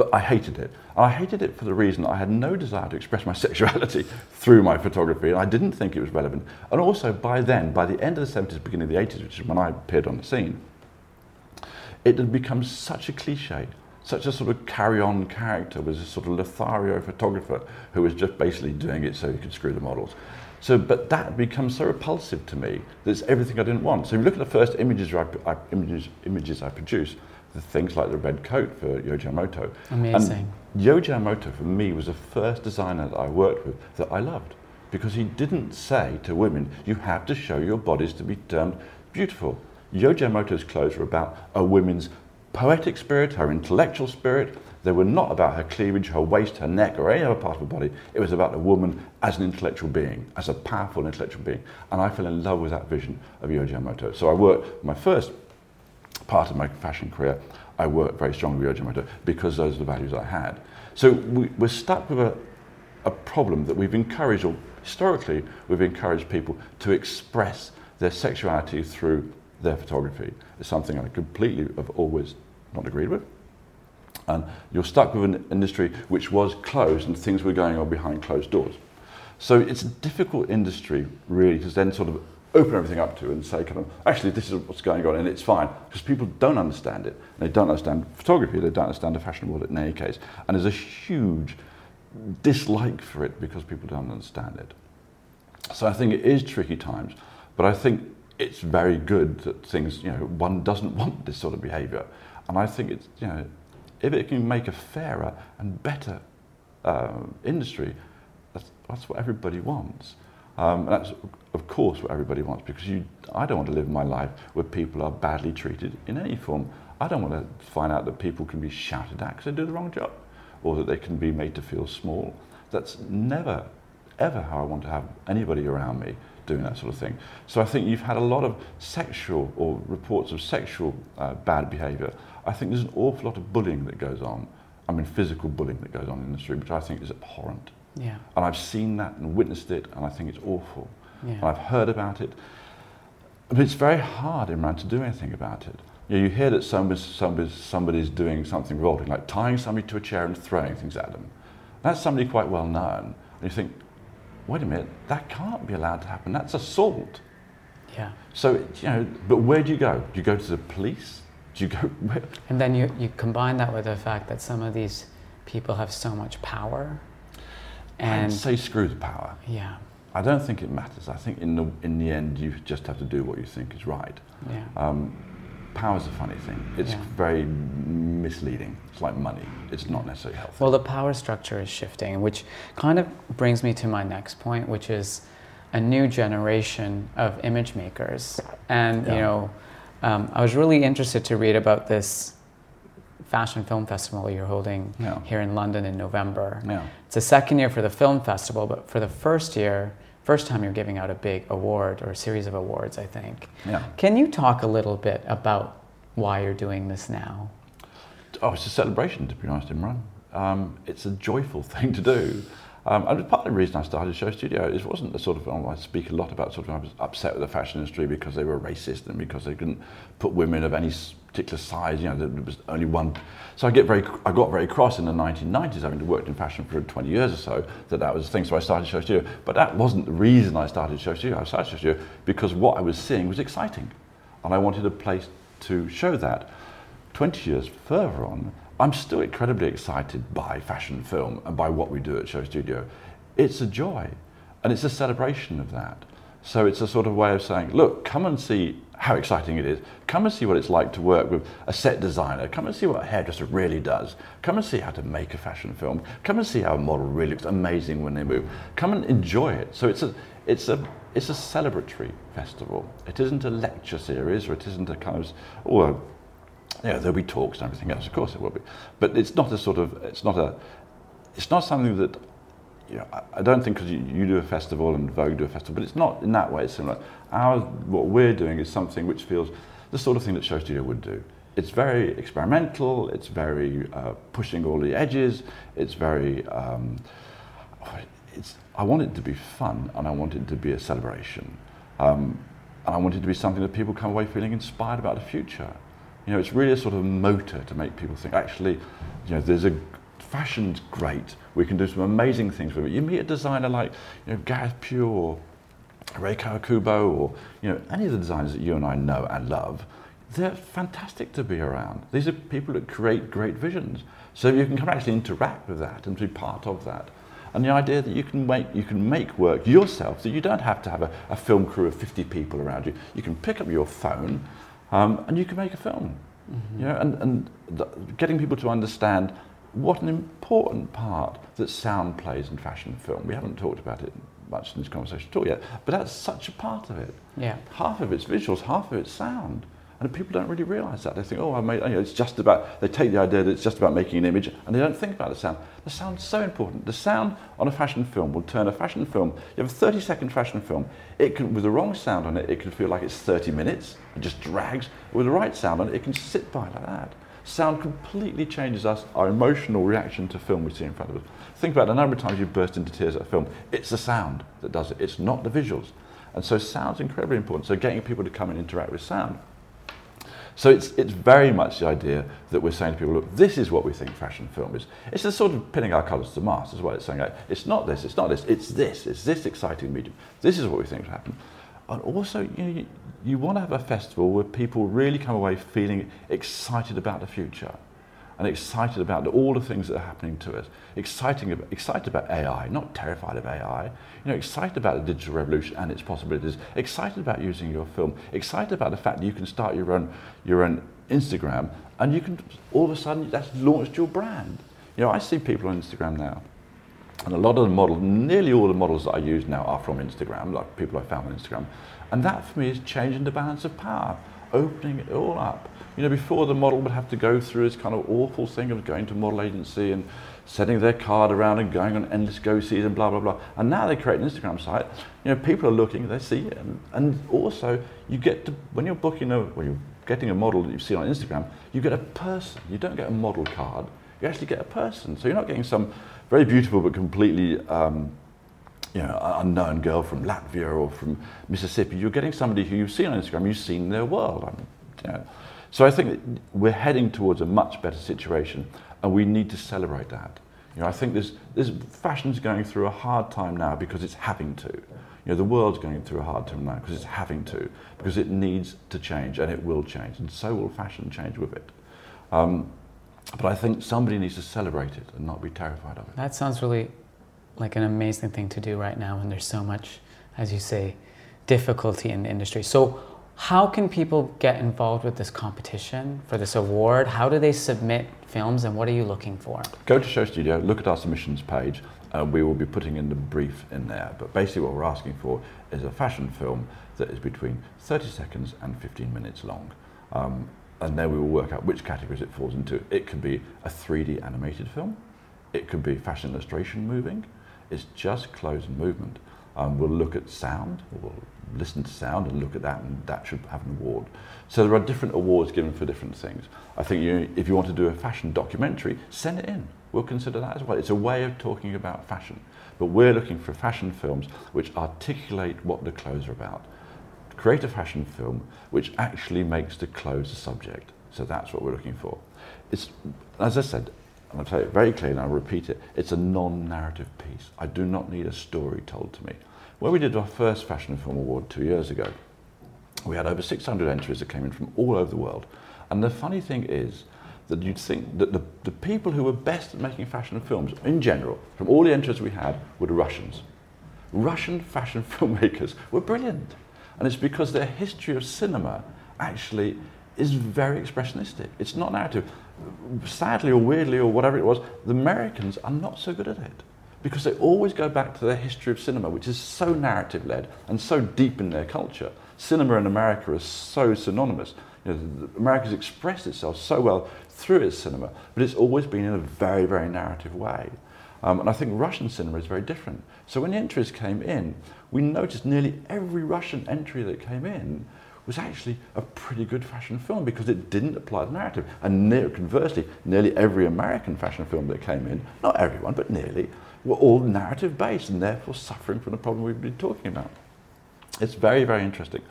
But I hated it. And I hated it for the reason I had no desire to express my sexuality through my photography, and I didn't think it was relevant. And also, by then, by the end of the 70s, beginning of the 80s, which is when I appeared on the scene, it had become such a cliche, such a sort of carry-on character, was a sort of Lothario photographer who was just basically doing it so he could screw the models. So, but that becomes so repulsive to me that it's everything I didn't want. So, if you look at the first images I, I, images, images I produced, the things like the red coat for Yohji Yamamoto. Amazing. And Yamamoto, for me, was the first designer that I worked with that I loved because he didn't say to women, you have to show your bodies to be termed beautiful. Yohji Yamamoto's clothes were about a woman's poetic spirit, her intellectual spirit. They were not about her cleavage, her waist, her neck, or any other part of her body. It was about a woman as an intellectual being, as a powerful intellectual being. And I fell in love with that vision of Yohji Yamamoto. So I worked, my first part of my fashion career, I worked very strongly with Yamamoto because those are the values I had. So we, we're stuck with a, a problem that we've encouraged, or historically, we've encouraged people to express their sexuality through their photography. It's something I completely have always not agreed with. And you're stuck with an industry which was closed and things were going on behind closed doors. So it's a difficult industry, really, to then sort of open everything up to and say kind of actually this is what's going on and it's fine because people don't understand it. They don't understand photography they don't understand the fashion world in any case and there's a huge dislike for it because people don't understand it. So i think it is tricky times but i think it's very good that things you know one doesn't want this sort of behavior and i think it's you know if it can make a fairer and better uh, industry that's, that's what everybody wants um, that's, of course, what everybody wants because you, I don't want to live my life where people are badly treated in any form. I don't want to find out that people can be shouted at because they do the wrong job or that they can be made to feel small. That's never, ever how I want to have anybody around me doing that sort of thing. So I think you've had a lot of sexual or reports of sexual uh, bad behaviour. I think there's an awful lot of bullying that goes on. I mean, physical bullying that goes on in the street, which I think is abhorrent. Yeah. And I've seen that and witnessed it, and I think it's awful. Yeah. And I've heard about it. But it's very hard, Imran, to do anything about it. You, know, you hear that somebody's, somebody's, somebody's doing something revolting, like tying somebody to a chair and throwing things at them. That's somebody quite well known. And you think, wait a minute, that can't be allowed to happen. That's assault. Yeah. So, you know, but where do you go? Do you go to the police? Do you go where? And then you, you combine that with the fact that some of these people have so much power. And And say screw the power. yeah, I don't think it matters. I think in the, in the end, you just have to do what you think is right. yeah. Um, power's a funny thing. It's Yeah. very misleading. It's like money. It's not necessarily healthy. Well, the power structure is shifting, which kind of brings me to my next point, which is a new generation of image makers. And, Yeah. you know, um, I was really interested to read about this fashion film festival you're holding Yeah. here in London in November. Yeah. It's the second year for the film festival, but for the first year, first time you're giving out a big award or a series of awards, I think. Yeah. Can you talk a little bit about why you're doing this now? Oh, it's a celebration, to be honest, Imran. Um, it's a joyful thing to do. Um, and part of the reason I started Show Studio, it wasn't the sort of, oh, I speak a lot about sort of, I was upset with the fashion industry because they were racist and because they couldn't put women of any particular size, you know, there was only one. So I get very, I got very cross in the 1990s, having worked in fashion for 20 years or so, that that was the thing. So I started Show Studio. But that wasn't the reason I started Show Studio. I started Show Studio because what I was seeing was exciting. And I wanted a place to show that. 20 years further on, I'm still incredibly excited by fashion film and by what we do at Show Studio. It's a joy and it's a celebration of that. So it's a sort of way of saying, look, come and see how exciting it is. Come and see what it's like to work with a set designer. Come and see what a hairdresser really does. Come and see how to make a fashion film. Come and see how a model really looks amazing when they move. Come and enjoy it. So it's a, it's a, it's a celebratory festival. It isn't a lecture series or it isn't a kind of, oh, yeah, there'll be talks and everything else. Of course, there will be, but it's not a sort of. It's not a. It's not something that. You know, I- I don't think because you, you do a festival and Vogue do a festival, but it's not in that way. It's similar. Our what we're doing is something which feels the sort of thing that Show Studio would do. It's very experimental. It's very uh, pushing all the edges. It's very. Um, it's, I want it to be fun and I want it to be a celebration. Um, and I want it to be something that people come away feeling inspired about the future. You know, it's really a sort of motor to make people think, actually, you know, there's a fashion's great. We can do some amazing things with it. You meet a designer like, you know, Gareth Pugh or Rei Kawakubo or, you know, any of the designers that you and I know and love, they're fantastic to be around. These are people that create great visions. So you can come actually interact with that and be part of that. And the idea that you can make you can make work yourself, that you don't have to have a, a film crew of 50 people around you. You can pick up your phone um, and you can make a film. You know, and, and the, getting people to understand what an important part that sound plays in fashion film. We haven't talked about it much in this conversation at all yet, but that's such a part of it. Yeah. Half of it's visuals, half of it's sound. And people don't really realise that. They think, oh, I made, you know, it's just about, they take the idea that it's just about making an image and they don't think about the sound. The sound's so important. The sound on a fashion film will turn a fashion film, you have a 30 second fashion film, it can, with the wrong sound on it, it can feel like it's 30 minutes, it just drags. With the right sound on it, it can sit by like that. Sound completely changes us, our emotional reaction to film we see in front of us. Think about the number of times you burst into tears at a film. It's the sound that does it, it's not the visuals. And so sound's incredibly important. So getting people to come and interact with sound. So it's, it's very much the idea that we're saying to people, look, this is what we think fashion film is. It's the sort of pinning our colours to mast as well. It's saying, like, it's not this, it's not this, it's this, it's this exciting medium. This is what we think will happen. And also, you, know, you, you want to have a festival where people really come away feeling excited about the future and excited about all the things that are happening to us. Exciting, excited about AI, not terrified of AI. You know, excited about the digital revolution and its possibilities. Excited about using your film. Excited about the fact that you can start your own, your own Instagram and you can all of a sudden that's launched your brand. You know, I see people on Instagram now, and a lot of the models, nearly all the models that I use now are from Instagram, like people I found on Instagram. And that for me is changing the balance of power, opening it all up. You know, before the model would have to go through this kind of awful thing of going to model agency and setting their card around and going on endless go sees and blah, blah, blah. And now they create an Instagram site. You know, people are looking, they see it. And, and also, you get to, when you're booking a, when you're getting a model that you've seen on Instagram, you get a person. You don't get a model card. You actually get a person. So you're not getting some very beautiful but completely um, you know, unknown girl from Latvia or from Mississippi. You're getting somebody who you've seen on Instagram, you've seen their world. I mean, you know. So I think we're heading towards a much better situation, and we need to celebrate that. You know, I think there's, there's fashion's going through a hard time now because it's having to. You know, the world's going through a hard time now because it's having to, because it needs to change, and it will change, and so will fashion change with it. Um, but I think somebody needs to celebrate it and not be terrified of it. That sounds really like an amazing thing to do right now when there's so much, as you say, difficulty in the industry. So, how can people get involved with this competition for this award? How do they submit films and what are you looking for? Go to Show Studio, look at our submissions page. Uh, we will be putting in the brief in there. But basically, what we're asking for is a fashion film that is between 30 seconds and 15 minutes long. Um, and then we will work out which categories it falls into. It could be a 3D animated film, it could be fashion illustration moving, it's just clothes and movement. Um, we'll look at sound, we'll listen to sound and look at that, and that should have an award. So there are different awards given for different things. I think you, if you want to do a fashion documentary, send it in. We'll consider that as well. It's a way of talking about fashion. But we're looking for fashion films which articulate what the clothes are about. Create a fashion film which actually makes the clothes a subject. So that's what we're looking for. It's, as I said, and I'll tell you very clearly, and I'll repeat it, it's a non-narrative piece. I do not need a story told to me. When we did our first Fashion Film Award two years ago, we had over 600 entries that came in from all over the world. And the funny thing is that you'd think that the, the people who were best at making fashion films, in general, from all the entries we had, were the Russians. Russian fashion filmmakers were brilliant. And it's because their history of cinema actually is very expressionistic. It's not narrative sadly or weirdly or whatever it was, the Americans are not so good at it because they always go back to their history of cinema, which is so narrative led and so deep in their culture. Cinema in America is so synonymous. You know, America's expressed itself so well through its cinema, but it's always been in a very, very narrative way. Um, and I think Russian cinema is very different. So when the entries came in, we noticed nearly every Russian entry that came in was actually a pretty good fashion film because it didn't apply the narrative. And near, conversely, nearly every American fashion film that came in, not everyone, but nearly, were all narrative based and therefore suffering from the problem we've been talking about. It's very, very interesting.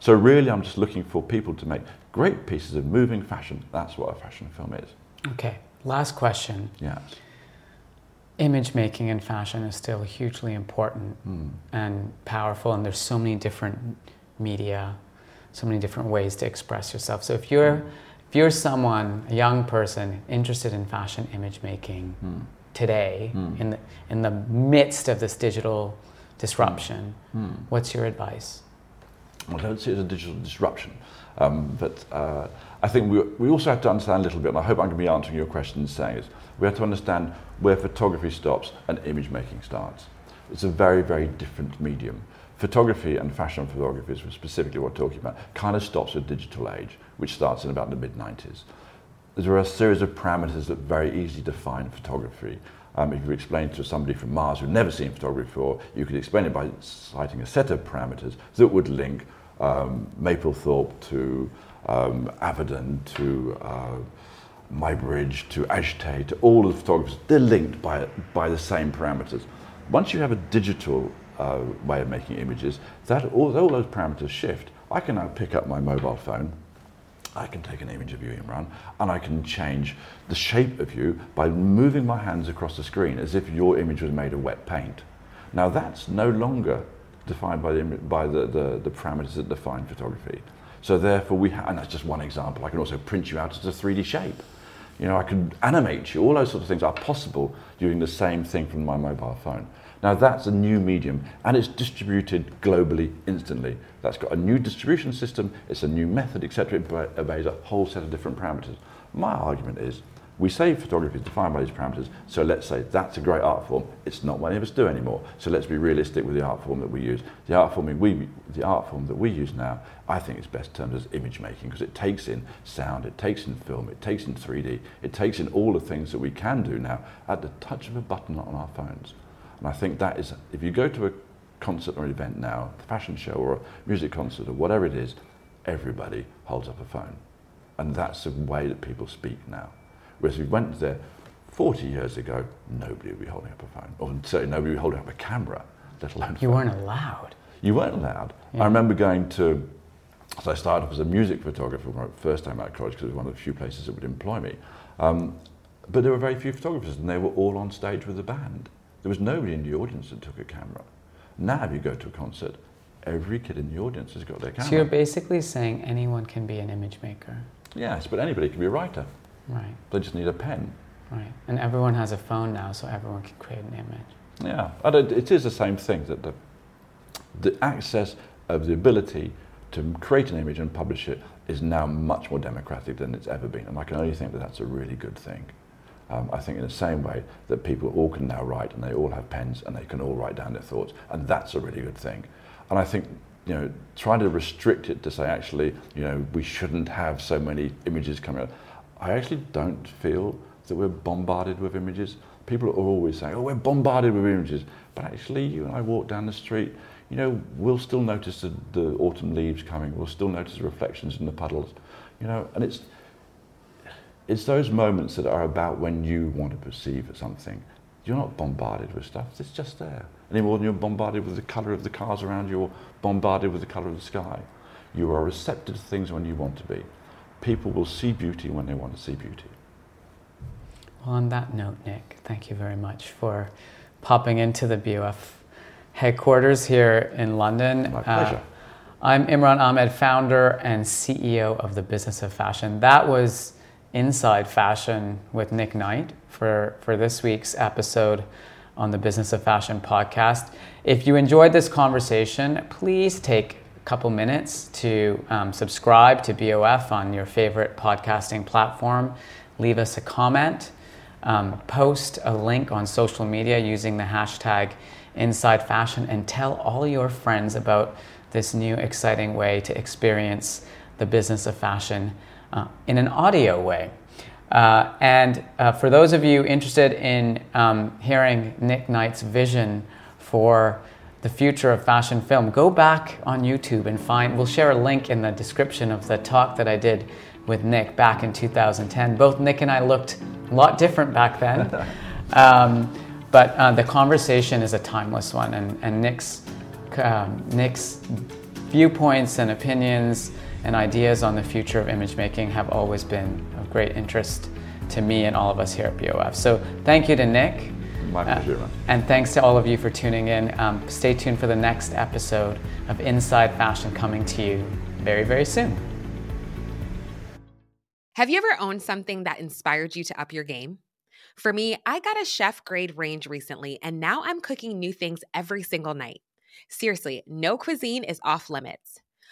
So really I'm just looking for people to make great pieces of moving fashion. That's what a fashion film is. Okay, last question. Yes. Image making in fashion is still hugely important mm. and powerful, and there's so many different media so many different ways to express yourself. So if you're if you're someone, a young person interested in fashion image making mm. Today, mm. in the in the midst of this digital disruption, mm. what's your advice? Well, I don't see it as a digital disruption, um, but uh, I think we, we also have to understand a little bit, and I hope I'm going to be answering your question and saying is, we have to understand where photography stops and image making starts. It's a very, very different medium photography and fashion photography is specifically what we're talking about, kind of stops with digital age, which starts in about the mid 90s. There are a series of parameters that very easily define photography. Um, if you explain to somebody from Mars who'd never seen photography before, you could explain it by citing a set of parameters that would link um, Mapplethorpe to um, Avedon to uh, Muybridge to Atget to all of the photographers. They're linked by, by the same parameters. Once you have a digital uh, way of making images, that all, all those parameters shift. I can now pick up my mobile phone, I can take an image of you, Imran, and I can change the shape of you by moving my hands across the screen as if your image was made of wet paint. Now that's no longer defined by the, by the, the, the parameters that define photography. So therefore we have, and that's just one example, I can also print you out as a 3D shape. You know, I can animate you, all those sorts of things are possible doing the same thing from my mobile phone. Now that's a new medium and it's distributed globally instantly. That's got a new distribution system, it's a new method, etc. It obeys a whole set of different parameters. My argument is we say photography is defined by these parameters, so let's say that's a great art form. It's not what any of us do anymore. So let's be realistic with the art form that we use. The art form we, the art form that we use now, I think is best termed as image making because it takes in sound, it takes in film, it takes in 3D, it takes in all the things that we can do now at the touch of a button on our phones. And I think that is, if you go to a concert or an event now, a fashion show or a music concert or whatever it is, everybody holds up a phone. And that's the way that people speak now. Whereas if you went there 40 years ago, nobody would be holding up a phone. Or certainly nobody would be holding up a camera, let alone You weren't allowed. You weren't allowed. Yeah. I remember going to, so I started off as a music photographer when I first time out of college because it was one of the few places that would employ me. Um, but there were very few photographers and they were all on stage with the band. There was nobody in the audience that took a camera. Now, if you go to a concert, every kid in the audience has got their camera. So you're basically saying anyone can be an image maker. Yes, but anybody can be a writer. Right. They just need a pen. Right. And everyone has a phone now, so everyone can create an image. Yeah, and it is the same thing that the, the access of the ability to create an image and publish it is now much more democratic than it's ever been. And I can only think that that's a really good thing. Um, I think in the same way that people all can now write and they all have pens and they can all write down their thoughts, and that's a really good thing. And I think you know trying to restrict it to say actually you know we shouldn't have so many images coming out. I actually don't feel that we're bombarded with images. People are always saying, "Oh, we're bombarded with images," but actually, you and I walk down the street you know, we'll still notice the, the autumn leaves coming. We'll still notice the reflections in the puddles. You know, and it's it's those moments that are about when you want to perceive something. You're not bombarded with stuff. It's just there. Any more than you're bombarded with the colour of the cars around you or bombarded with the colour of the sky. You are receptive to things when you want to be. People will see beauty when they want to see beauty. Well, on that note, Nick, thank you very much for popping into the BOF headquarters here in London. My pleasure. Uh, I'm Imran Amed, founder and CEO of the Business of Fashion. That was Inside Fashion with Nick Knight for, for this week's episode on the Business of Fashion podcast. If you enjoyed this conversation, please take a couple minutes to um, subscribe to BOF on your favorite podcasting platform. Leave us a comment. Um, post a link on social media using the hashtag inside fashion and tell all your friends about this new exciting way to experience the business of fashion uh, in an audio way. Uh, and uh, for those of you interested in um, hearing Nick Knight's vision for the future of fashion film, go back on YouTube and find, we'll share a link in the description of the talk that I did with Nick back in 2010. Both Nick and I looked a lot different back then. Um, but uh, the conversation is a timeless one, and, and Nick's, um, Nick's viewpoints and opinions and ideas on the future of image making have always been of great interest to me and all of us here at BOF. So thank you to Nick. My pleasure. Uh, and thanks to all of you for tuning in. Um, stay tuned for the next episode of Inside Fashion coming to you very, very soon. Have you ever owned something that inspired you to up your game? For me, I got a chef grade range recently, and now I'm cooking new things every single night. Seriously, no cuisine is off limits.